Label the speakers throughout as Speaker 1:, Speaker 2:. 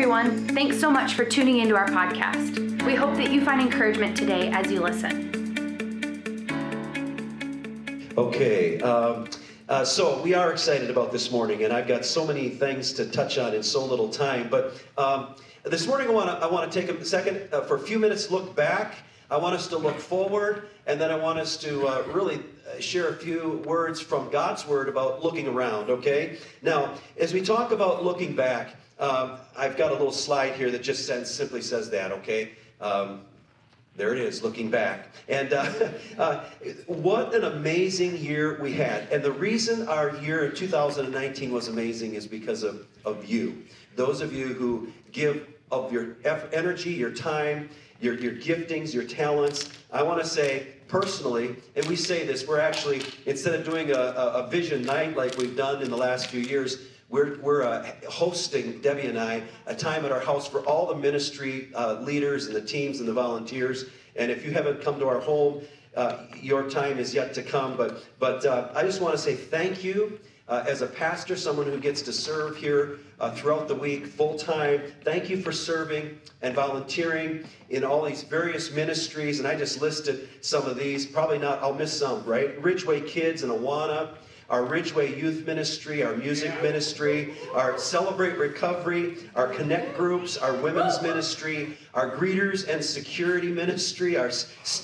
Speaker 1: everyone. Thanks so much for tuning into our podcast. We hope that you find encouragement today as you listen.
Speaker 2: Okay. Um, uh, so we are excited about this morning, and I've got so many things to touch on in so little time. But um, this morning, I want to I want to take a second uh, for a few minutes, look back. I want us to look forward, and then I want us to uh, really uh, share a few words from God's Word about looking around. Okay. Now, as we talk about looking back, um, I've got a little slide here that just says, simply says that. Okay. Um, there it is, looking back. And uh, uh, what an amazing year we had. And the reason our year in 2019 was amazing is because of, of you. Those of you who give of your energy, your time, your, your giftings, your talents. I want to say personally, and we say this, we're actually, instead of doing a, a, a vision night like we've done in the last few years, we're, we're uh, hosting, Debbie and I, a time at our house for all the ministry uh, leaders and the teams and the volunteers. And if you haven't come to our home, uh, your time is yet to come. But, but uh, I just want to say thank you. Uh, as a pastor, someone who gets to serve here uh, throughout the week full time. Thank you for serving and volunteering in all these various ministries. And I just listed some of these. Probably not, I'll miss some, right? Ridgeway Kids and Awana our Ridgeway Youth Ministry, our music ministry, our Celebrate Recovery, our Connect groups, our women's ministry, our greeters and security ministry. Our,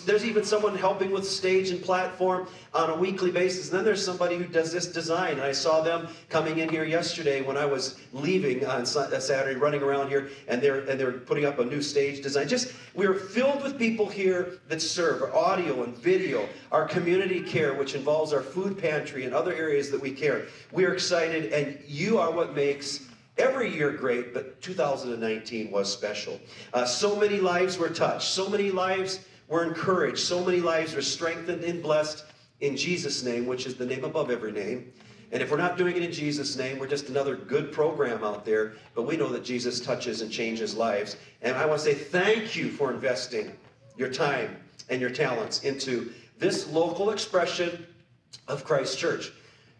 Speaker 2: there's even someone helping with stage and platform on a weekly basis. And then there's somebody who does this design. I saw them coming in here yesterday when I was leaving on uh, Saturday, running around here, and they're and they're putting up a new stage design. Just we're filled with people here that serve our audio and video, our community care, which involves our food pantry and other areas that we care. We're excited, and you are what makes every year great, but 2019 was special. Uh, so many lives were touched, so many lives were encouraged, so many lives were strengthened and blessed in Jesus' name, which is the name above every name. And if we're not doing it in Jesus' name, we're just another good program out there. But we know that Jesus touches and changes lives. And I want to say thank you for investing your time and your talents into this local expression of Christ Church.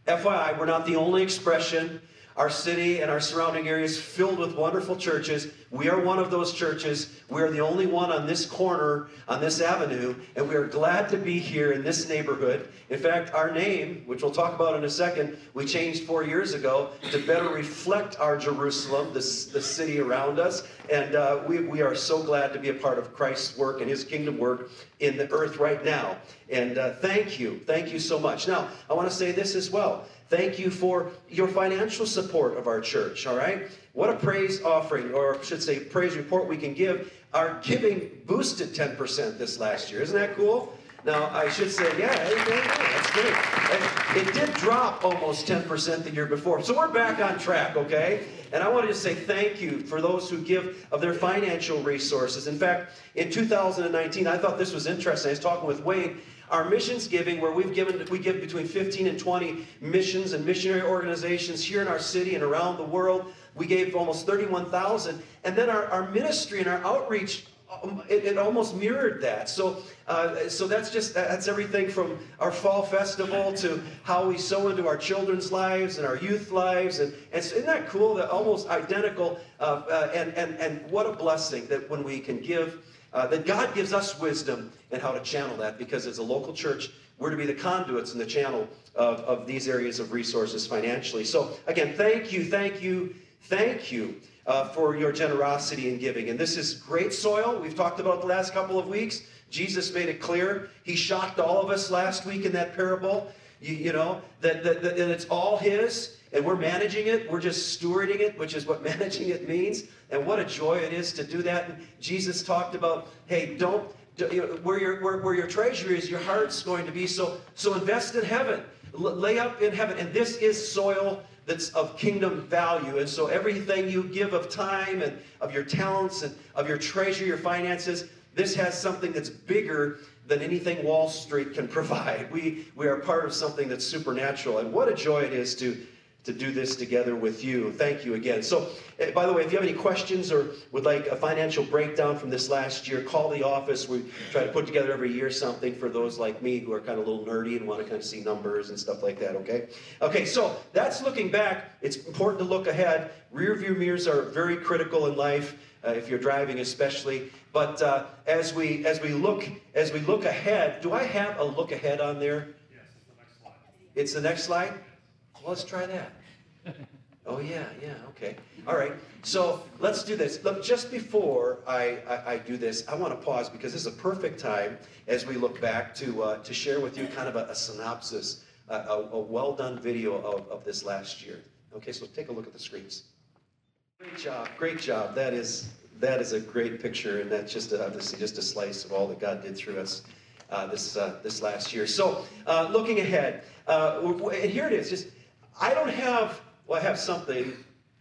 Speaker 2: FYI, we're not the only expression our city and our surrounding areas filled with wonderful churches. We are one of those churches. We are the only one on this corner, on this avenue, and we are glad to be here in this neighborhood. In fact, our name, which we'll talk about in a second, we changed four years ago to better reflect our Jerusalem, the, the city around us. And uh, we, we are so glad to be a part of Christ's work and his kingdom work in the earth right now. And uh, thank you. Thank you so much. Now, I want to say this as well. Thank you for your financial support of our church, all right? What a praise offering, or I should say, praise report we can give. Our giving boosted 10% this last year. Isn't that cool? Now, I should say, yeah, that's great. it did drop almost 10% the year before. So we're back on track, okay? And I wanted to say thank you for those who give of their financial resources. In fact, in 2019, I thought this was interesting. I was talking with Wayne. Our missions giving, where we've given, we give between 15 and 20 missions and missionary organizations here in our city and around the world. We gave almost 31,000. And then our, our ministry and our outreach um, it, it, almost mirrored that. So, uh, so that's just that's everything from our fall festival to how we sow into our children's lives and our youth lives, and, and so isn't that cool? That almost identical, uh, uh, and and and what a blessing that when we can give uh, that God gives us wisdom and how to channel that because as a local church, we're to be the conduits and the channel of, of these areas of resources financially. So, again, thank you, thank you, thank you uh, for your generosity in giving. And this is great soil. We've talked about the last couple of weeks. Jesus made it clear. He shocked all of us last week in that parable. You, you know, that, that, that it's all His and we're managing it. We're just stewarding it, which is what managing it means. And what a joy it is to do that. And Jesus talked about, hey, don't, where, your, where, where your treasure is, your heart's going to be. So, so invest in heaven. Lay up in heaven. And this is soil that's of kingdom value. And so everything you give of time and of your talents and of your treasure, your finances, this has something that's bigger than anything Wall Street can provide. We, we are part of something that's supernatural. And what a joy it is to to do this together with you. Thank you again. So, uh, by the way, if you have any questions or would like a financial breakdown from this last year, call the office. We try to put together every year something for those like me who are kind of a little nerdy and want to kind of see numbers and stuff like that, okay? Okay, so that's looking back. It's important to look ahead. Rear view mirrors are very critical in life. Uh, if you're driving especially but uh, as we as we look as we look ahead do i have a look ahead on there
Speaker 3: Yes, it's the next slide.
Speaker 2: it's the next slide let's try that Oh, yeah, yeah, okay. All right, so let's do this. Look, just before I, I, I do this, I want to pause because this is a perfect time as we look back to, uh, to share with you kind of a, a synopsis, a, a, a well done video of, of this last year. Okay, so take a look at the screens. Great job, great job. That is, that is a great picture, and that's just obviously just a slice of all that God did through us. Uh, this uh, this last year. So, uh, looking ahead, uh, and here it is. Just I don't have well, I have something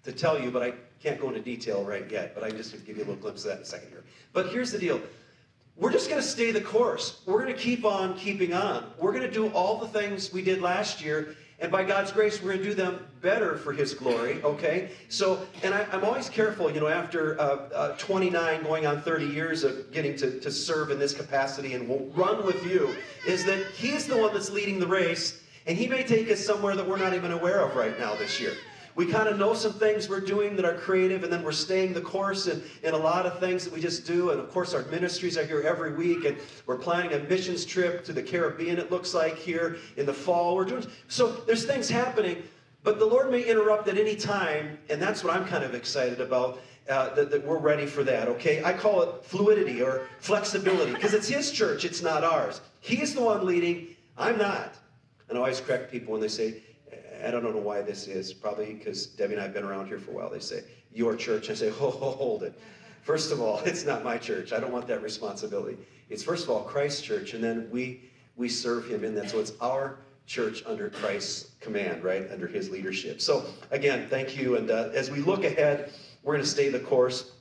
Speaker 2: to tell you, but I can't go into detail right yet. But I just give you a little glimpse of that in a second here. But here's the deal. We're just going to stay the course. We're going to keep on keeping on. We're going to do all the things we did last year, and by God's grace, we're going to do them better for His glory. Okay? So, and I, am always careful, you know, after uh, uh, 29, going on 30 years of getting to, to serve in this capacity and will run with you, is that He's the one that's leading the race, and He may take us somewhere that we're not even aware of right now this year we kind of know some things we're doing that are creative, and then we're staying the course in, in a lot of things that we just do. And of course, our ministries are here every week, and we're planning a missions trip to the Caribbean, it looks like, here in the fall. We're doing so there's things happening, but the Lord may interrupt at any time, and that's what I'm kind of excited about. Uh, that, that we're ready for that, okay? I call it fluidity or flexibility because it's His church, it's not ours. He's the one leading, I'm not. And I always correct people when they say, I don't know why this is. Probably because Debbie and I have been around here for a while. They say, Your church. I say, ho, hold it. First of all, it's not my church. I don't want that responsibility. It's first of all Christ's church, and then we we serve him in that. So it's our church under Christ's command, right? Under his leadership. So again, thank you. And uh, as we look ahead, we're going to stay the course.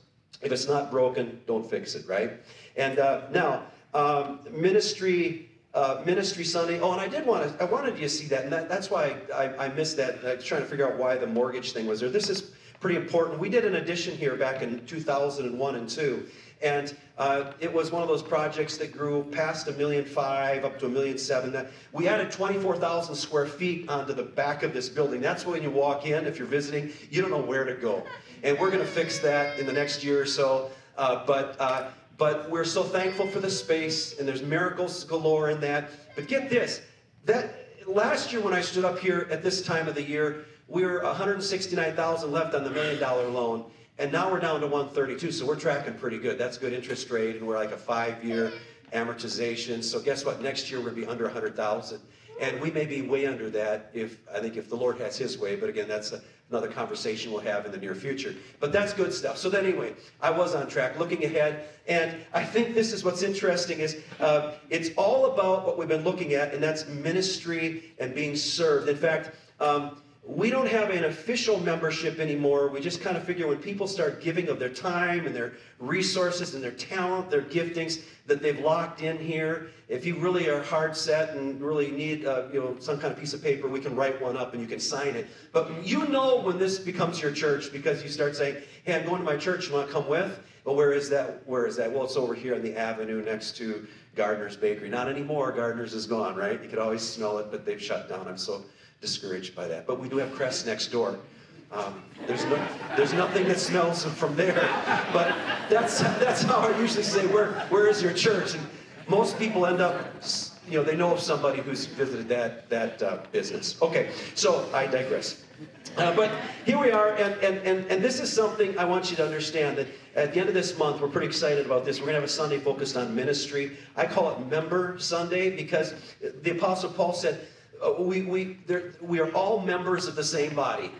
Speaker 2: If it's not broken, don't fix it, right? And uh, now, um, ministry uh, Ministry Sunday. Oh, and I did want to, I wanted you to see that, and that, that's why I, I, missed that. I was trying to figure out why the mortgage thing was there. This is pretty important. We did an addition here back in 2001 and 2, and uh, it was one of those projects that grew past a million five up to a million seven. That we added 24,000 square feet onto the back of this building. That's when you walk in, if you're visiting, you don't know where to go. And we're going to fix that in the next year or so. Uh, but uh, but we're so thankful for the space, and there's miracles galore in that. But get this, that last year when I stood up here at this time of the year, we were 169,000 left on the million dollar loan, and now we're down to 132. So we're tracking pretty good. That's good interest rate, and we're like a five-year amortization. So guess what? Next year gonna be under 100,000, and we may be way under that if I think if the Lord has His way. But again, that's a, another conversation we'll have in the near future. But that's good stuff. So then anyway, I was on track, looking ahead, and I think this is what's interesting is uh, it's all about what we've been looking at, and that's ministry and being served. In fact. Um, we don't have an official membership anymore. We just kind of figure when people start giving of their time and their resources and their talent, their giftings that they've locked in here. If you really are hard set and really need uh, you know some kind of piece of paper, we can write one up and you can sign it. But you know when this becomes your church because you start saying, "Hey, I'm going to my church. You want to come with?" Well, where is that? Where is that? Well, it's over here on the avenue next to Gardner's Bakery. Not anymore. Gardner's is gone, right? You could always smell it, but they've shut down. I'm so discouraged by that. But we do have Crest next door. Um, there's, no, there's nothing that smells from there. But that's, that's how I usually say, where, where is your church? And most people end up, you know, they know of somebody who's visited that, that uh, business. Okay, so I digress. Uh, but here we are, and, and, and, and this is something I want you to understand that at the end of this month, we're pretty excited about this. We're going to have a Sunday focused on ministry. I call it Member Sunday because the Apostle Paul said, Uh, we, we, there, we are all members of the same body.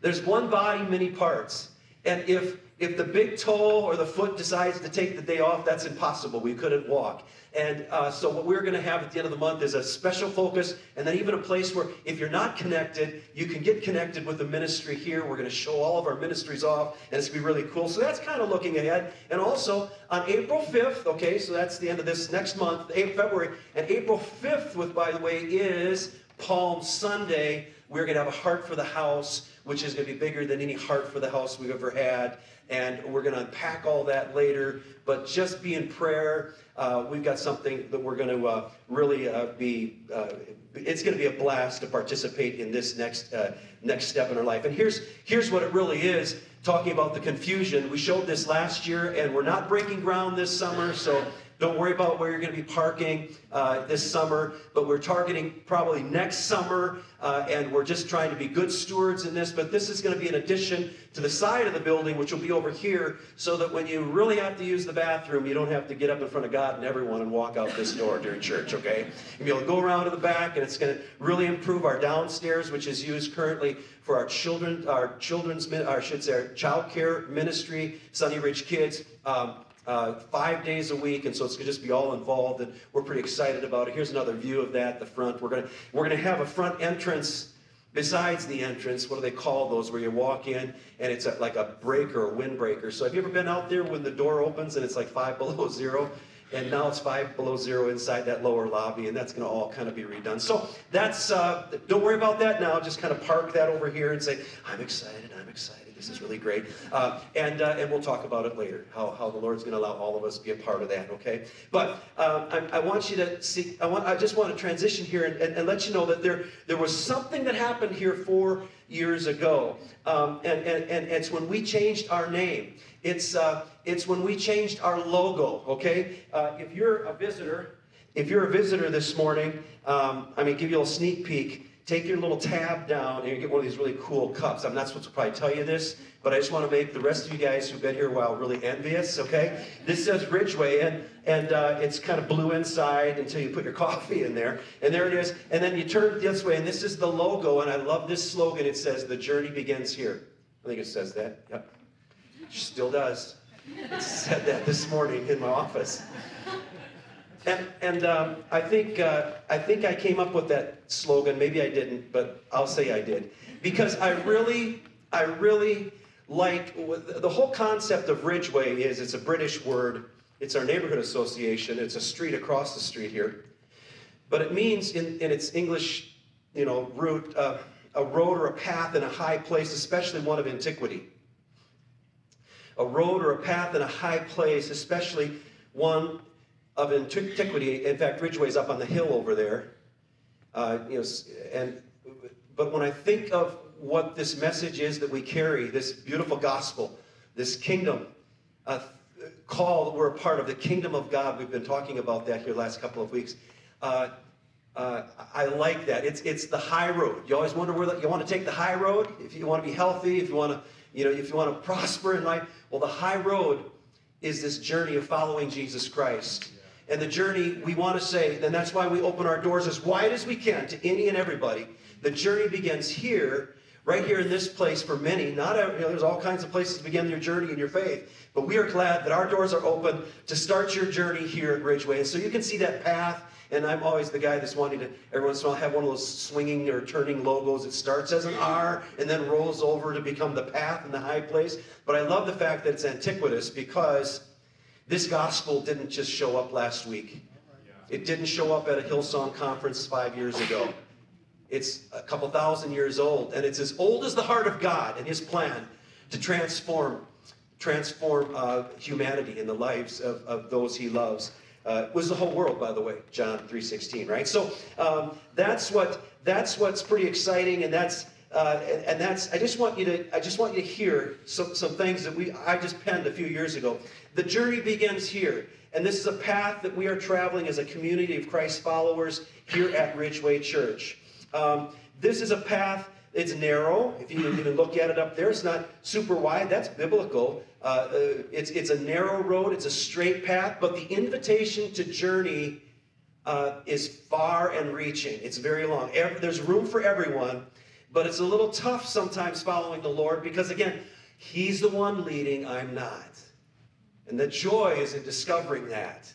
Speaker 2: There's one body, many parts. And if, if the big toe or the foot decides to take the day off, that's impossible. We couldn't walk. And uh, so, what we're going to have at the end of the month is a special focus, and then even a place where if you're not connected, you can get connected with the ministry here. We're going to show all of our ministries off, and it's going to be really cool. So, that's kind of looking ahead. And also, on April 5th, okay, so that's the end of this next month, February, and April 5th, with, by the way, is Palm Sunday. We're going to have a heart for the house, which is going to be bigger than any heart for the house we've ever had. And we're going to unpack all that later. But just be in prayer. Uh, we've got something that we're going to uh, really uh, be. Uh, it's going to be a blast to participate in this next uh, next step in our life. And here's here's what it really is. Talking about the confusion, we showed this last year, and we're not breaking ground this summer, so don't worry about where you're going to be parking uh, this summer, but we're targeting probably next summer, uh, and we're just trying to be good stewards in this. But this is going to be an addition to the side of the building, which will be over here, so that when you really have to use the bathroom, you don't have to get up in front of God and everyone and walk out this door during church, okay? You'll be able to go around to the back, and it's going to really improve our downstairs, which is used currently for our children, our children's, or I should say, our child care ministry, Sunny Ridge Kids. Um, uh, five days a week, and so it's going to just be all involved, and we're pretty excited about it. Here's another view of that, the front. We're going to, we're going to have a front entrance besides the entrance. What do they call those, where you walk in, and it's a, like a breaker, a windbreaker. So have you ever been out there when the door opens and it's like five below zero? And now it's five below zero inside that lower lobby, and that's going to all kind of be redone. So that's uh, don't worry about that now. Just kind of park that over here and say, "I'm excited. I'm excited." This is really great. Uh, and, uh, and we'll talk about it later, how, how the Lord's going to allow all of us to be a part of that, okay? But um, I, I, want you to see, I, want, I just want to transition here and, and, and, let you know that there, there was something that happened here four years ago. Um, and, and, and it's when we changed our name. It's, uh, it's when we changed our logo, okay? Uh, if you're a visitor, if you're a visitor this morning, um, I mean, give you a little sneak peek take your little tab down and you get one of these really cool cups. I'm not supposed to probably tell you this, but I just want to make the rest of you guys who've been here a while really envious, okay? This says Ridgeway, and, and uh, it's kind of blue inside until you put your coffee in there. And there it is. And then you turn it this way, and this is the logo, and I love this slogan. It says, The journey begins here. I think it says that. Yep. She still does. Said that this morning in my office. And, and um, I, think, uh, I think I came up with that slogan. Maybe I didn't, but I'll say I did. Because I really, I really like the whole concept of Ridgeway is it's a British word. It's our neighborhood association. It's a street across the street here. But it means in, in its English, you know, root, uh, a road or a path in a high place, especially one of antiquity. A road or a path in a high place, especially one of antiquity. In fact, Ridgeway's up on the hill over there. Uh, you know, and but when I think of what this message is that we carry, this beautiful gospel, this kingdom uh, call that we're a part of, the kingdom of God. We've been talking about that here last couple of weeks. Uh, uh, I like that. It's it's the high road. You always wonder where the, you want to take the high road. If you want to be healthy, if you want to, you know, if you want to prosper in life. Well, the high road is this journey of following Jesus Christ and the journey we want to say, and that's why we open our doors as wide as we can to any and everybody. The journey begins here, right here in this place for many. Not you know, there's all kinds of places to begin your journey in your faith, but we are glad that our doors are open to start your journey here at Ridgeway. And so you can see that path. And I'm always the guy that's wanting to every once in a while have one of those swinging or turning logos. It starts as an R and then rolls over to become the path in the high place. But I love the fact that it's antiquitous because this gospel didn't just show up last week. It didn't show up at a Hillsong conference five years ago. It's a couple thousand years old, and it's as old as the heart of God and His plan to transform, transform uh, humanity and the lives of, of those He loves. Uh, was the whole world, by the way, John 3:16, right? So um, that's what that's what's pretty exciting, and that's uh, and, that's I just want you to I just want you to hear some, some things that we I just penned a few years ago. The journey begins here, and this is a path that we are traveling as a community of Christ followers here at Ridgeway Church. Um, this is a path. It's narrow. If you even look at it up there, it's not super wide. That's biblical. Uh, uh, it's it's a narrow road. It's a straight path. But the invitation to journey uh, is far and reaching. It's very long. Every, there's room for everyone. But it's a little tough sometimes following the Lord because, again, He's the one leading, I'm not. And the joy is in discovering that.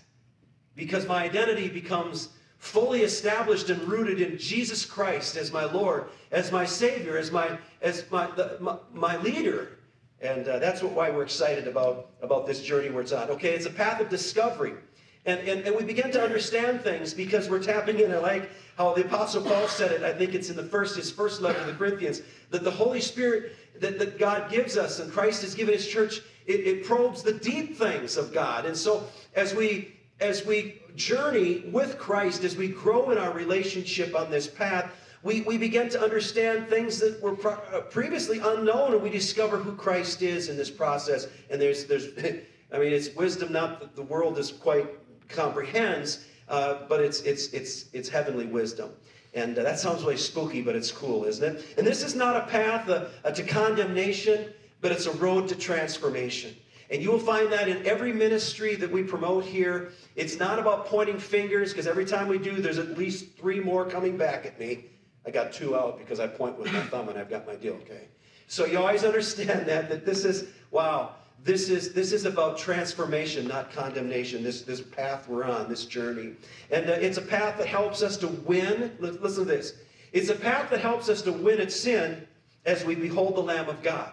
Speaker 2: Because my identity becomes fully established and rooted in Jesus Christ as my Lord, as my Savior, as my, as my, the, my, my, leader. And uh, that's what, why we're excited about, about this journey we're on. Okay, it's a path of discovery. And, and, and we begin to understand things because we're tapping in. I like how the Apostle Paul said it. I think it's in the first, his first letter to the Corinthians, that the Holy Spirit that, that God gives us and Christ has given his church, it, it probes the deep things of God. And so as we as we journey with Christ, as we grow in our relationship on this path, we, we begin to understand things that were uh, previously unknown, and we discover who Christ is in this process. And there's, there's I mean, it's wisdom not that the world is quite comprehends, uh, but it's, it's, it's, it's heavenly wisdom. And uh, that sounds really spooky, but it's cool, isn't it? And this is not a path uh, uh, to condemnation, but it's a road to transformation. And you will find that in every ministry that we promote here. It's not about pointing fingers, because every time we do, there's at least three more coming back at me. I got two out because I point with my thumb and I've got my deal, okay? So you always understand that, that this is, wow, this is, this is about transformation, not condemnation, this, this path we're on, this journey. And uh, it's a path that helps us to win. Listen to this. It's a path that helps us to win at sin as we behold the Lamb of God.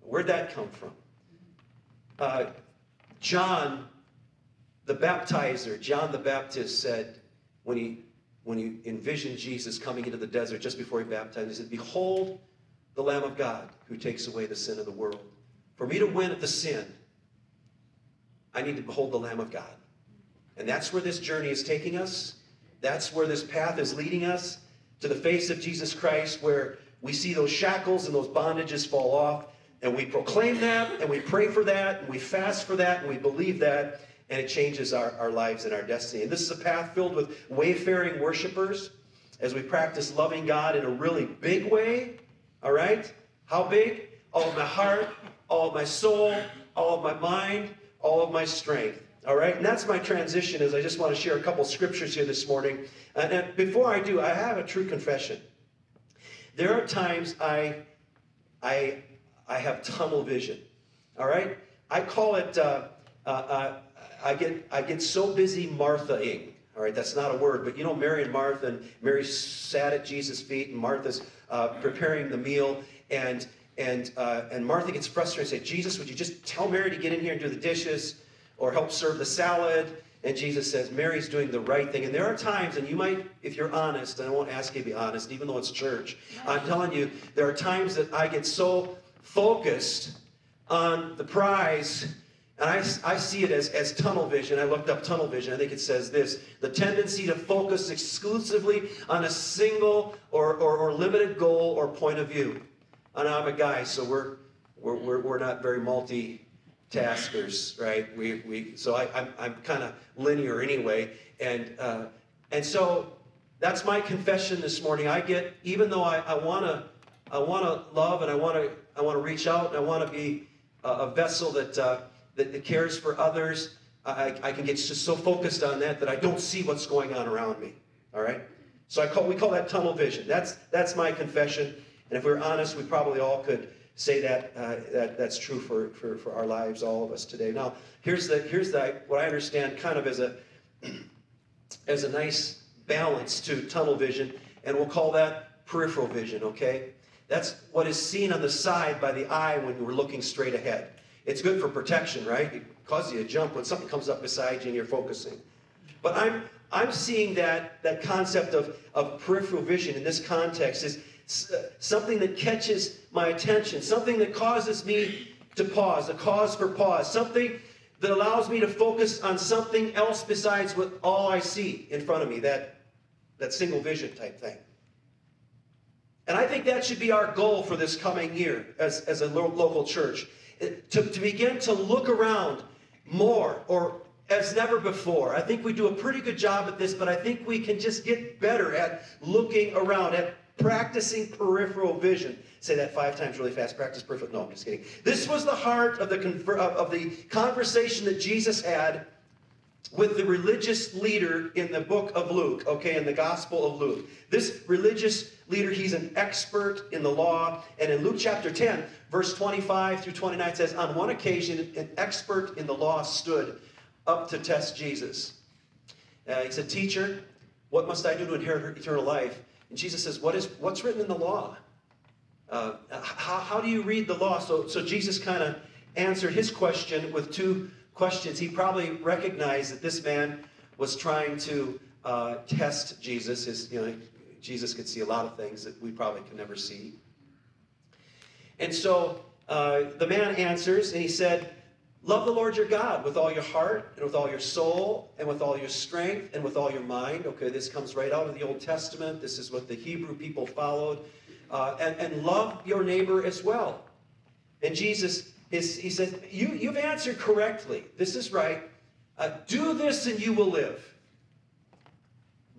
Speaker 2: Where'd that come from? Uh, John, the baptizer, John the Baptist said, when he, when he envisioned Jesus coming into the desert just before he baptized, he said, Behold the Lamb of God who takes away the sin of the world. For me to win at the sin, I need to behold the Lamb of God. And that's where this journey is taking us. That's where this path is leading us to the face of Jesus Christ, where we see those shackles and those bondages fall off. And we proclaim that, and we pray for that, and we fast for that, and we believe that, and it changes our, our lives and our destiny. And this is a path filled with wayfaring worshipers as we practice loving God in a really big way. All right? How big? All of my heart, all of my soul, all of my mind, all of my strength. All right, and that's my transition. Is I just want to share a couple scriptures here this morning. And, and before I do, I have a true confession. There are times I, I, I have tunnel vision. All right, I call it. Uh, uh, uh, I get I get so busy Martha-ing. All right, that's not a word, but you know Mary and Martha, and Mary sat at Jesus' feet, and Martha's uh, preparing the meal, and and, uh, and Martha gets frustrated and says, Jesus, would you just tell Mary to get in here and do the dishes or help serve the salad? And Jesus says, Mary's doing the right thing. And there are times, and you might, if you're honest, and I won't ask you to be honest, even though it's church, I'm telling you, there are times that I get so focused on the prize, and I, I see it as, as tunnel vision. I looked up tunnel vision. I think it says this the tendency to focus exclusively on a single or, or, or limited goal or point of view. And I'm a guy, so we're we're, we're, we're not very multitaskers, right? We, we so I, I'm, I'm kind of linear anyway, and uh, and so that's my confession this morning. I get even though I, I wanna I wanna love and I wanna I wanna reach out and I wanna be a, a vessel that, uh, that that cares for others. I, I can get just so focused on that that I don't see what's going on around me. All right. So I call we call that tunnel vision. That's that's my confession. And if we are honest, we probably all could say that, uh, that that's true for, for, for our lives, all of us today. Now, here's the here's the what I understand kind of as a as a nice balance to tunnel vision, and we'll call that peripheral vision, okay? That's what is seen on the side by the eye when we're looking straight ahead. It's good for protection, right? It causes you to jump when something comes up beside you and you're focusing. But I'm I'm seeing that that concept of, of peripheral vision in this context is something that catches my attention, something that causes me to pause, a cause for pause, something that allows me to focus on something else besides what all I see in front of me, that, that single vision type thing. And I think that should be our goal for this coming year as, as a local church, to, to begin to look around more or as never before. I think we do a pretty good job at this, but I think we can just get better at looking around, at practicing peripheral vision. Say that five times really fast. Practice peripheral. No, I'm just kidding. This was the heart of the, of the conversation that Jesus had with the religious leader in the book of Luke, okay, in the Gospel of Luke. This religious leader, he's an expert in the law. And in Luke chapter 10, verse 25 through 29 says, On one occasion, an expert in the law stood up to test Jesus. Uh, he said, Teacher, what must I do to inherit eternal life? And Jesus says, what is, what's written in the law? Uh, how, how do you read the law? So, so Jesus kind of answered his question with two questions, he probably recognized that this man was trying to uh, test Jesus. His, you know, Jesus could see a lot of things that we probably can never see. And so uh, the man answers, and he said, Love the Lord your God with all your heart and with all your soul and with all your strength and with all your mind. Okay, this comes right out of the Old Testament. This is what the Hebrew people followed. Uh, and, and love your neighbor as well. And Jesus, is, he says, you, You've answered correctly. This is right. Uh, do this and you will live.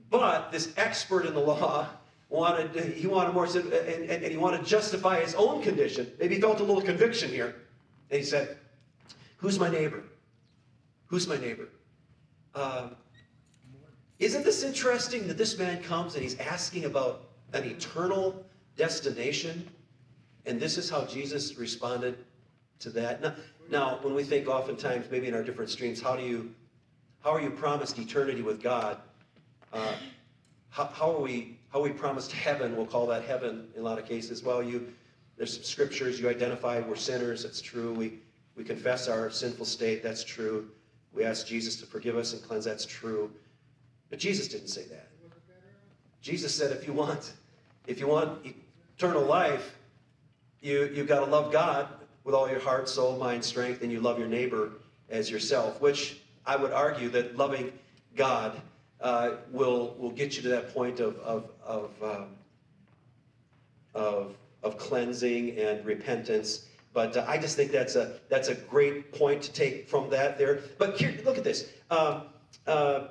Speaker 2: But this expert in the law wanted, he wanted more, and, and, and he wanted to justify his own condition. Maybe he felt a little conviction here. And he said, Who's my neighbor? Who's my neighbor? Um, isn't this interesting that this man comes and he's asking about an eternal destination? And this is how Jesus responded to that. Now, now, when we think oftentimes, maybe in our different streams, how do you, how are you promised eternity with God? Uh, how, how, are we, how are we promised heaven? We'll call that heaven in a lot of cases. Well, you, there's some scriptures you identify we're sinners. That's true. We we confess our sinful state, that's true. We ask Jesus to forgive us and cleanse, that's true. But Jesus didn't say that. Jesus said if you want, if you want eternal life, you, you've got to love God with all your heart, soul, mind, strength, and you love your neighbor as yourself, which I would argue that loving God uh, will, will get you to that point of, of, of, um, of, of cleansing and repentance but uh, I just think that's a that's a great point to take from that there. But here, look at this. Um, uh,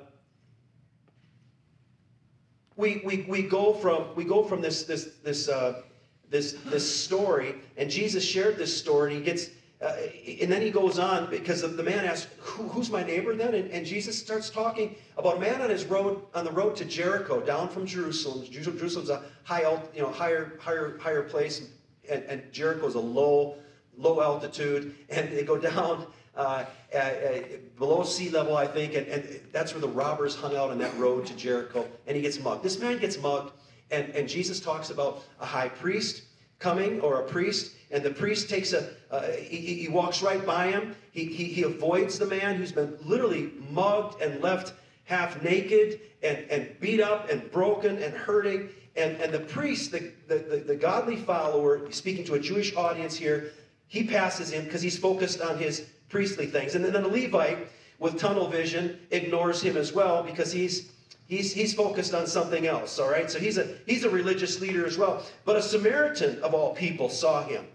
Speaker 2: we, we, we go from we go from this this this uh, this this story, and Jesus shared this story. And he gets uh, and then he goes on because the man asks, Who, "Who's my neighbor?" Then and, and, Jesus starts talking about a man on his road on the road to Jericho, down from Jerusalem. Jerusalem's a high, you know, higher higher higher place, and, and Jericho's a low low altitude, and they go down uh, uh, uh, below sea level, I think, and, and that's where the robbers hung out on that road to Jericho, and he gets mugged. This man gets mugged, and, and Jesus talks about a high priest coming or a priest, and the priest takes a, uh, he, he, walks right by him. He, he, he avoids the man who's been literally mugged and left half naked and, and beat up and broken and hurting. And, and the priest, the, the, the, the godly follower, speaking to a Jewish audience here, he passes him because he's focused on his priestly things. And then the Levite, with tunnel vision, ignores him as well because he's he's he's focused on something else. All right, so he's a he's a religious leader as well. But a Samaritan of all people saw him.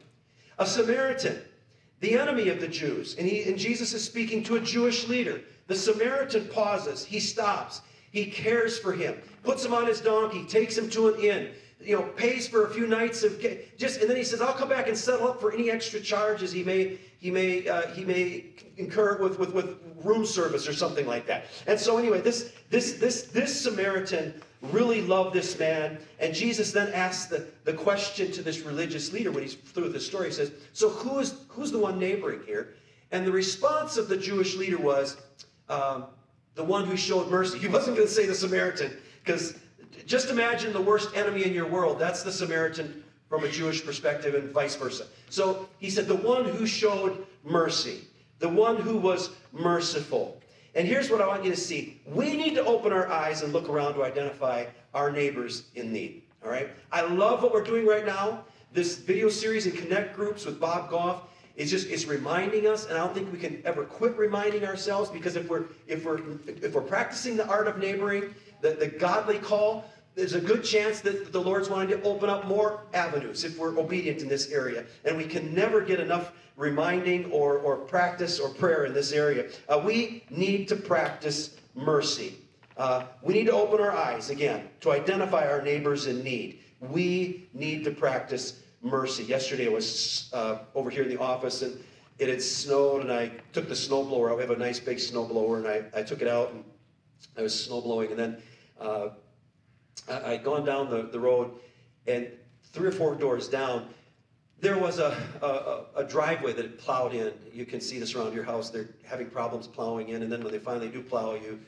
Speaker 2: A Samaritan, the enemy of the Jews, and he and Jesus is speaking to a Jewish leader. The Samaritan pauses. He stops. He cares for him, puts him on his donkey, takes him to an inn you know, pays for a few nights of just, and then he says, "I'll come back and settle up for any extra charges he may he may uh, he may incur with, with with room service or something like that." And so, anyway, this this this this Samaritan really loved this man, and Jesus then asks the the question to this religious leader when he's through with the story. He says, "So who is who's the one neighboring here?" And the response of the Jewish leader was, um, "The one who showed mercy." He wasn't going to say the Samaritan because just imagine the worst enemy in your world. That's the Samaritan from a Jewish perspective and vice versa. So he said, the one who showed mercy, the one who was merciful. And here's what I want you to see. We need to open our eyes and look around to identify our neighbors in need. All right? I love what we're doing right now. This video series and connect groups with Bob Goff is just it's reminding us, and I don't think we can ever quit reminding ourselves because if we're if we're if we're practicing the art of neighboring, the, the godly call, there's a good chance that the Lord's wanting to open up more avenues if we're obedient in this area. And we can never get enough reminding or, or practice or prayer in this area. Uh, we need to practice mercy. Uh, we need to open our eyes again to identify our neighbors in need. We need to practice mercy. Yesterday I was uh, over here in the office and it had snowed and I took the snow blower out. We have a nice big snow blower and I, I took it out and I was snowblowing and then uh, I, had gone down the, the road, and three or four doors down, there was a, a, a, driveway that had plowed in. You can see this around your house. They're having problems plowing in, and then when they finally do plow you,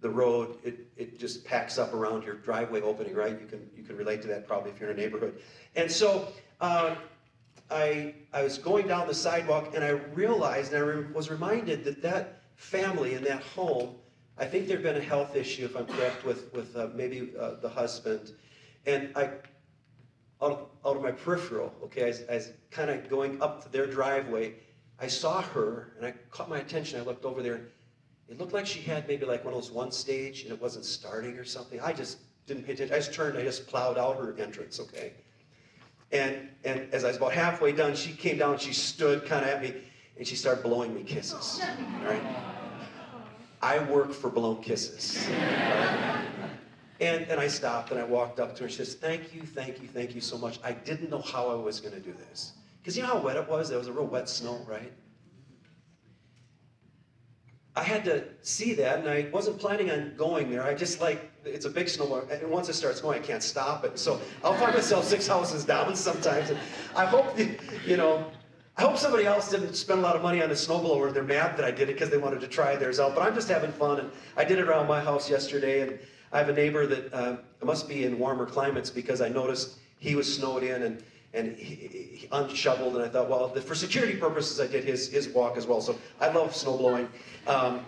Speaker 2: the road it, it just packs up around your driveway opening. Right? You can you can relate to that probably if you're in a neighborhood. And so uh, I, I was going down the sidewalk and I realized and I re- was reminded that that family in that home, I think there'd been a health issue, if I'm correct, with, with uh, maybe uh, the husband. And I, out of, out of my peripheral, okay, as, as kind of going up to their driveway, I saw her and I caught my attention. I looked over there and it looked like she had maybe like one of those one stage and it wasn't starting or something. I just didn't pay attention. I just turned, I just plowed out her entrance, okay? And, and as I was about halfway done, she came down, she stood kind of at me, and she started blowing me kisses. Right? I work for blown kisses. And, and I stopped and I walked up to her. And she says, Thank you, thank you, thank you so much. I didn't know how I was going to do this. Because you know how wet it was? There was a real wet snow, right? I had to see that, and I wasn't planning on going there. I just like, it's a big snowball, and once it starts going, I can't stop it. So I'll find myself six houses down sometimes. And I hope, you know, I hope somebody else didn't spend a lot of money on a snowblower. They're mad that I did it because they wanted to try theirs out. But I'm just having fun, and I did it around my house yesterday, and I have a neighbor that uh, must be in warmer climates because I noticed he was snowed in, and and he, he unshoveled, and I thought, well, for security purposes, I did his, his walk as well. So I love snow blowing. Um,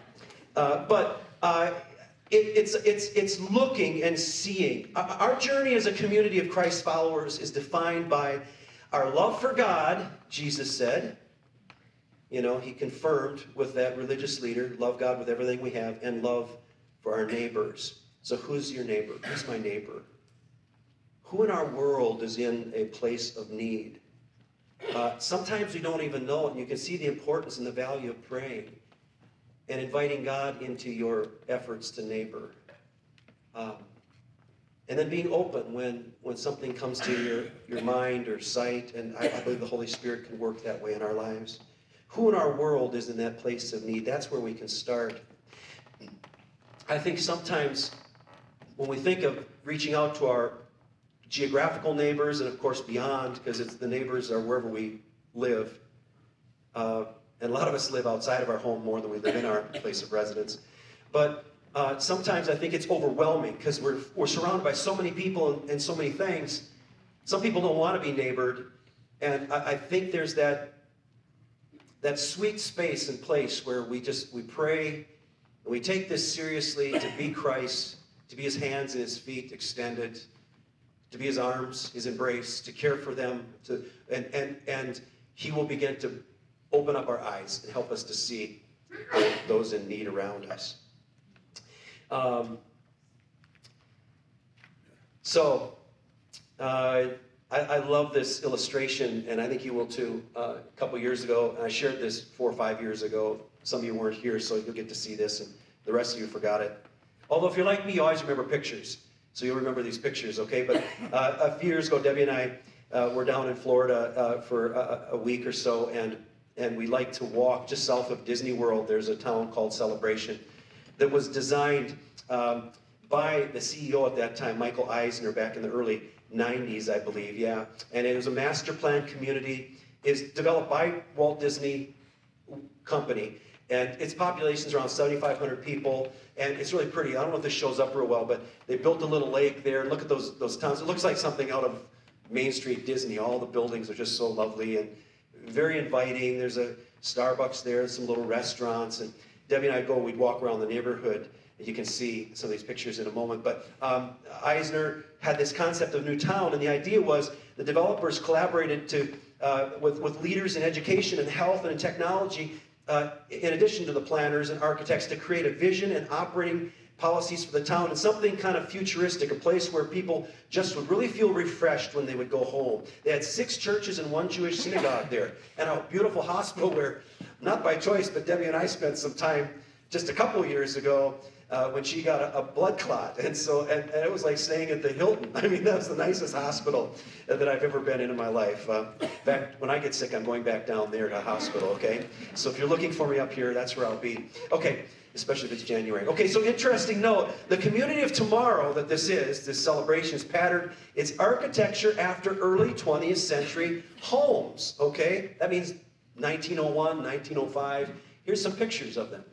Speaker 2: uh, but uh, it, it's, it's, it's looking and seeing. Our journey as a community of Christ followers is defined by our love for God, Jesus said. You know, he confirmed with that religious leader love God with everything we have, and love for our neighbors. So, who's your neighbor? Who's my neighbor? Who in our world is in a place of need? Uh, sometimes we don't even know and you can see the importance and the value of praying and inviting God into your efforts to neighbor. Um, and then being open when, when something comes to your, your mind or sight, and I, I believe the Holy Spirit can work that way in our lives. Who in our world is in that place of need? That's where we can start. I think sometimes when we think of reaching out to our geographical neighbors, and of course beyond, because it's the neighbors are wherever we live. Uh, and a lot of us live outside of our home more than we live in our place of residence. But uh, sometimes I think it's overwhelming because we're, we're surrounded by so many people and, and, so many things. Some people don't want to be neighbored. And I, I think there's that, that sweet space and place where we just we pray and we take this seriously to be Christ, to be his hands and his feet extended, to be his arms, his embrace, to care for them, to, and, and, and he will begin to open up our eyes and help us to see those in need around us. Um, so, uh, I, I, love this illustration, and I think you will too. Uh, a couple years ago, and I shared this four or five years ago. Some of you weren't here, so you'll get to see this, and the rest of you forgot it. Although, if you're like me, you always remember pictures. So you'll remember these pictures, okay? But uh, a few years ago, Debbie and I uh, were down in Florida uh, for a, a, week or so, and, and we like to walk just south of Disney World. There's a town called Celebration that was designed um, by the CEO at that time, Michael Eisner, back in the early 90s, I believe, yeah. And it was a master plan community. It's developed by Walt Disney Company. And its population is around 7,500 people, and it's really pretty. I don't know if this shows up real well, but they built a little lake there. Look at those, those towns. It looks like something out of Main Street Disney. All the buildings are just so lovely and very inviting. There's a Starbucks there, some little restaurants. And Debbie and I go, we'd walk around the neighborhood. And you can see some of these pictures in a moment. But um, Eisner had this concept of new town, and the idea was the developers collaborated to, uh, with, with leaders in education and health and in technology uh, in addition to the planners and architects, to create a vision and operating policies for the town and something kind of futuristic, a place where people just would really feel refreshed when they would go home. They had six churches and one Jewish synagogue there, and a beautiful hospital where, not by choice, but Debbie and I spent some time just a couple years ago uh, when she got a, a, blood clot. And so, and, and, it was like staying at the Hilton. I mean, that was the nicest hospital that I've ever been in in my life. Uh, in fact, when I get sick, I'm going back down there to the hospital, okay? So if you're looking for me up here, that's where I'll be. Okay, especially if it's January. Okay, so interesting note, the community of tomorrow that this is, this celebration is patterned, it's architecture after early 20th century homes, okay? That means 1901, 1905. Here's some pictures of them.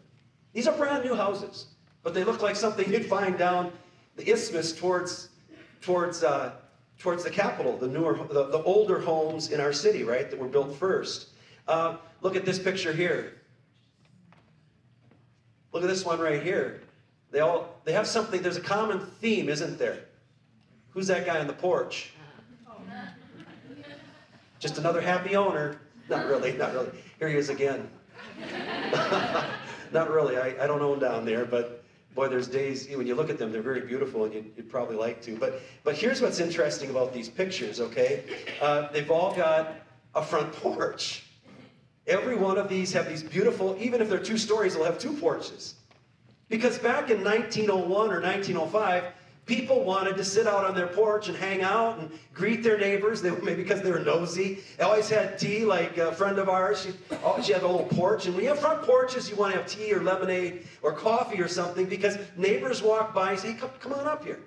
Speaker 2: These are brand new houses but they look like something you'd find down the isthmus towards, towards uh, towards the capital, the newer, the, the older homes in our city, right, that were built first. Uh, look at this picture here. Look at this one right here. They all they have something. There's a common theme, isn't there? Who's that guy on the porch? Just another happy owner. Not really, not really. Here he is again. not really. I, I don't own down there, but boy, there's days when you look at them, they're very beautiful, and you'd, you'd probably like to. But but here's what's interesting about these pictures. Okay, uh, they've all got a front porch. Every one of these have these beautiful. Even if they're two stories, they'll have two porches. Because back in 1901 or 1905, People wanted to sit out on their porch and hang out and greet their neighbors. They maybe because they were nosy. They always had tea, like a friend of ours. She, oh, she had a little porch, and when you have front porches, you want to have tea or lemonade or coffee or something because neighbors walk by and say, hey, come, come on up here.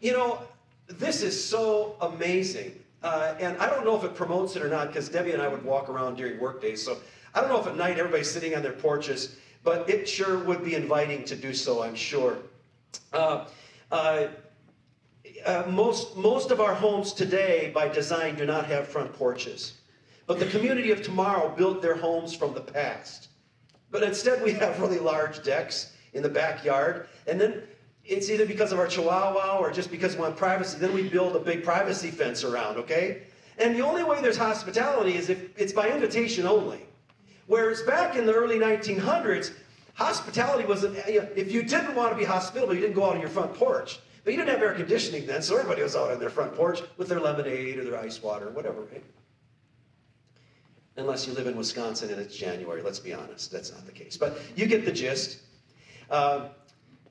Speaker 2: You know, this is so amazing. Uh, and I don't know if it promotes it or not because Debbie and I would walk around during work days. So I don't know if at night everybody's sitting on their porches, but it sure would be inviting to do so, I'm sure. Uh, uh, uh, most, most of our homes today, by design, do not have front porches. But the community of tomorrow built their homes from the past. But instead, we have really large decks in the backyard. And then it's either because of our chihuahua or just because we want privacy. Then we build a big privacy fence around, okay? And the only way there's hospitality is if it's by invitation only. Whereas back in the early 1900s, Hospitality was, if you didn't want to be hospitable, you didn't go out on your front porch. But you didn't have air conditioning then, so everybody was out on their front porch with their lemonade or their ice water, whatever, right? Unless you live in Wisconsin and it's January, let's be honest, that's not the case. But you get the gist. Uh,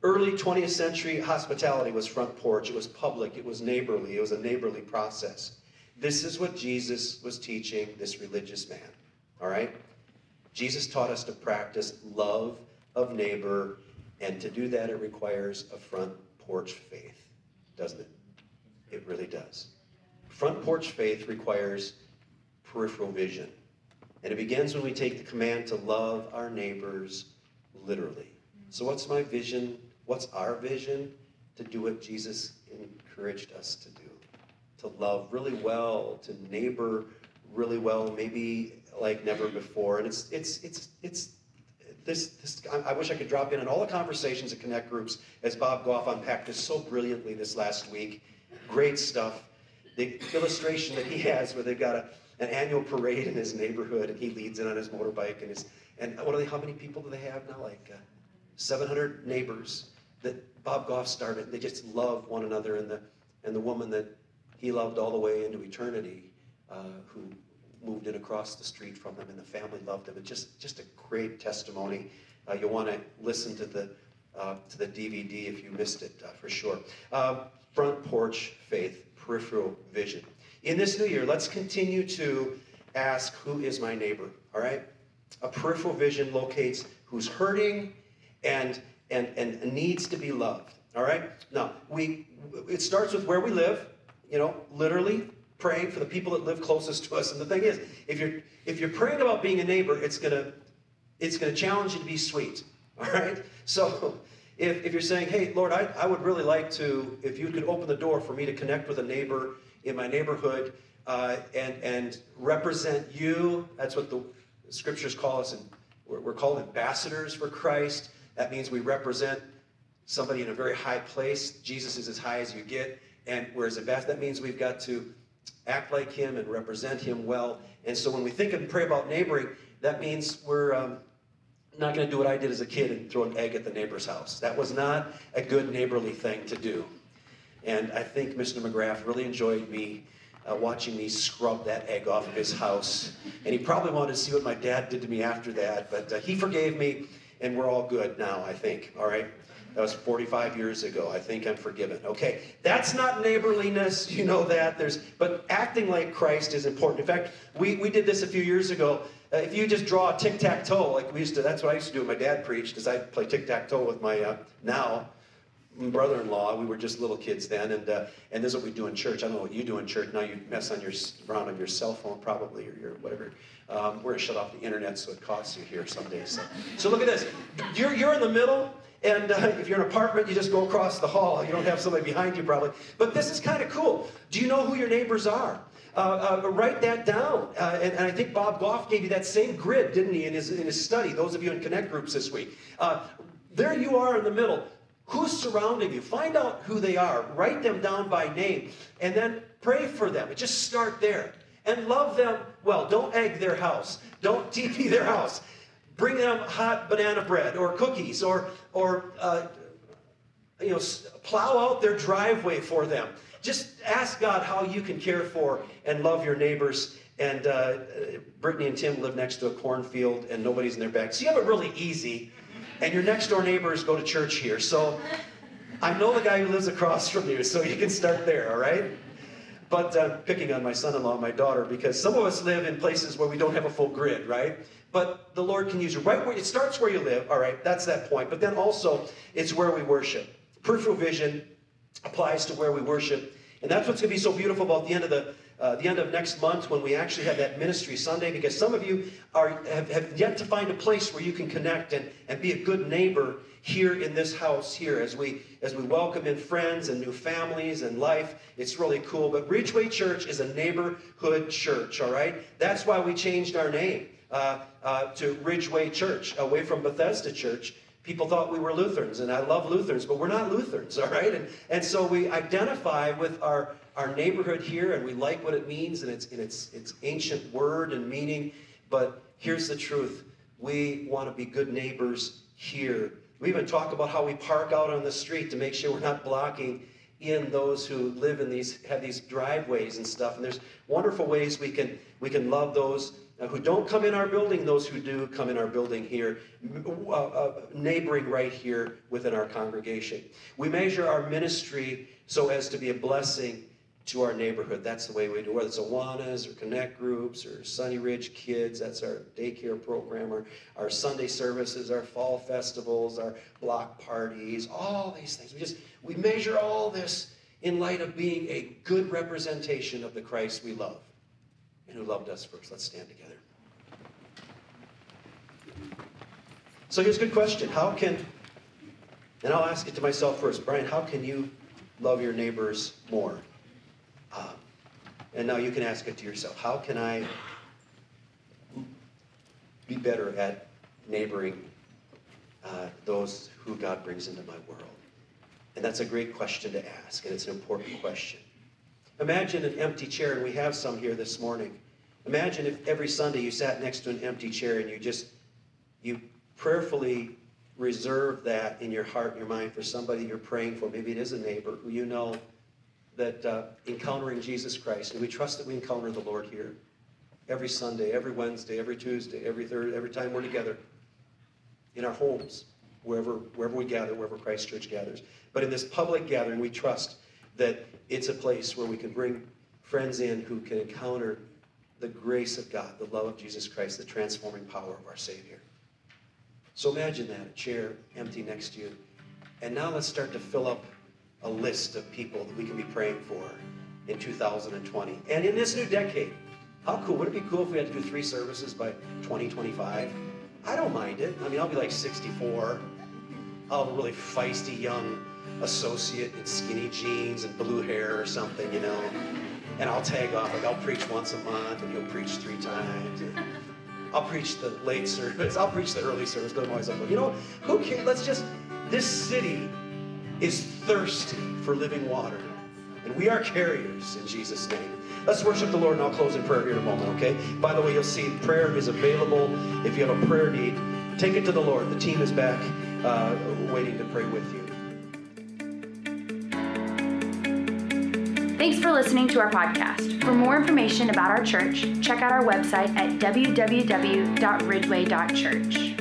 Speaker 2: early 20th century hospitality was front porch, it was public, it was neighborly, it was a neighborly process. This is what Jesus was teaching this religious man, all right? Jesus taught us to practice love of neighbor, and to do that, it requires a front porch faith, doesn't it? It really does. Front porch faith requires peripheral vision. And it begins when we take the command to love our neighbors literally. So, what's my vision? What's our vision? To do what Jesus encouraged us to do. To love really well, to neighbor really well, maybe like never before. And it's, it's, it's, it's this, this, I wish I could drop in on all the conversations at Connect Groups as Bob Goff unpacked this so brilliantly this last week. Great stuff. The illustration that he has where they've got a, an annual parade in his neighborhood and he leads it on his motorbike and his, and what are they, how many people do they have now? Like uh, 700 neighbors that Bob Goff started. They just love one another and the, and the woman that he loved all the way into eternity uh, who moved in across the street from them, and the family loved them. It's just just a great testimony. Uh, you'll want to listen to the uh, to the DVD if you missed it uh, for sure. Uh, front porch faith, peripheral vision. In this new year, let's continue to ask, "Who is my neighbor?" All right. A peripheral vision locates who's hurting and and and needs to be loved. All right. Now we it starts with where we live. You know, literally praying for the people that live closest to us. And the thing is, if you're if you're praying about being a neighbor, it's gonna it's gonna challenge you to be sweet. All right? So if, if you're saying, hey, Lord, I, I would really like to, if you could open the door for me to connect with a neighbor in my neighborhood uh, and, and represent you, that's what the scriptures call us, and we're, we're called ambassadors for Christ. That means we represent somebody in a very high place. Jesus is as high as you get. And whereas ambassador, that means we've got to act like him and represent him well. And so when we think and pray about neighboring, that means we're um, not going to do what I did as a kid and throw an egg at the neighbor's house. That was not a good neighborly thing to do. And I think Mr. McGrath really enjoyed me uh, watching me scrub that egg off of his house. And he probably wanted to see what my dad did to me after that, but uh, he forgave me, and we're all good now, I think. All right? That was 45 years ago. I think I'm forgiven. Okay, that's not neighborliness. You know that. There's, but acting like Christ is important. In fact, we, we did this a few years ago. Uh, if you just draw a tic tac toe, like we used to, that's what I used to do. My dad preached, because I play tic tac toe with my uh, now brother-in-law. We were just little kids then, and uh, and this is what we do in church. I don't know what you do in church now. You mess on your around on your cell phone probably or your whatever Um, we're to shut off the internet so it costs you here some days. So, so look at this. You're, you're in the middle, and uh, if you're in an apartment, you just go across the hall. You don't have somebody behind you probably. But this is kind of cool. Do you know who your neighbors are? Uh, uh, write that down. Uh, and, and, I think Bob Goff gave you that same grid, didn't he, in his, in his study, those of you in Connect groups this week. Uh, there you are in the middle. Who's surrounding you? Find out who they are. Write them down by name. And then pray for them. Just start there. And love them well. Don't egg their house. Don't TP their house. Bring them hot banana bread or cookies or, or uh, you know, plow out their driveway for them. Just ask God how you can care for and love your neighbors. And uh, Brittany and Tim live next to a cornfield, and nobody's in their back. So you have it really easy. And your next door neighbors go to church here. So I know the guy who lives across from you, so you can start there, all right? But uh, picking on my son in law my daughter because some of us live in places where we don't have a full grid, right? But the Lord can use you right where it starts where you live, all right? That's that point. But then also, it's where we worship. Peripheral vision applies to where we worship. And that's what's going to be so beautiful about the end of the uh, the end of next month when we actually have that ministry Sunday, because some of you are have, have yet to find a place where you can connect and, and be a good neighbor here in this house here as we as we welcome in friends and new families and life. It's really cool. But Ridgeway Church is a neighborhood church, all right? That's why we changed our name uh, uh, to Ridgeway Church, away from Bethesda Church people thought we were Lutherans, and I love Lutherans, but we're not Lutherans, all right? And, and so we identify with our, our neighborhood here, and we like what it means, and it's, in its, its ancient word and meaning. But here's the truth we want to be good neighbors here. We even talk about how we park out on the street to make sure we're not blocking in those who live in these have these driveways and stuff and there's wonderful ways we can we can love those who don't come in our building, those who do come in our building here, uh, uh, neighboring right here within our congregation. We measure our ministry so as to be a blessing to our neighborhood. That's the way we do it, whether it's Awanas or Connect Groups or Sunny Ridge Kids, that's our daycare program, or our Sunday services, our fall festivals, our block parties, all these things. We just, we measure all this in light of being a good representation of the Christ we love and who loved us first. Let's stand together. So here's a good question. How can, and I'll ask it to myself first, Brian, how can you love your neighbors more? Um, and now you can ask it to yourself. How can I be better at neighboring uh, those who God brings into my world? And that's a great question to ask, and it's an important question. Imagine an empty chair, and we have some here this morning. Imagine if every Sunday you sat next to an empty chair and you just, you prayerfully reserve that in your heart and your mind for somebody you're praying for. Maybe it is a neighbor who you know that uh, encountering Jesus Christ, and we trust that we encounter the Lord here every Sunday, every Wednesday, every Tuesday, every third, every time we're together in our homes, wherever, wherever we gather, wherever Christ Church gathers. But in this public gathering, we trust that it's a place where we can bring friends in who can encounter the grace of God, the love of Jesus Christ, the transforming power of our Savior. So imagine that, a chair empty next to you. And now let's start to fill up a list of people that we can be praying for in 2020. And in this new decade, how cool, would it be cool if we had to do three services by 2025? I don't mind it. I mean, I'll be like 64. I'll have a really feisty young associate in skinny jeans and blue hair or something, you know. And I'll tag off, like I'll preach once a month and he'll preach three times. I'll preach the late service. I'll preach the early service. but I'm always up. You know, who cares? Let's just, this city is thirsty for living water. And we are carriers in Jesus' name. Let's worship the Lord and I'll close in prayer here in a moment, okay? By the way, you'll see prayer is available. If you have a prayer need, take it to the Lord. The team is back uh, waiting to pray with you.
Speaker 1: Thanks for listening to our podcast. For more information about our church, check out our website at www.ridgeway.church.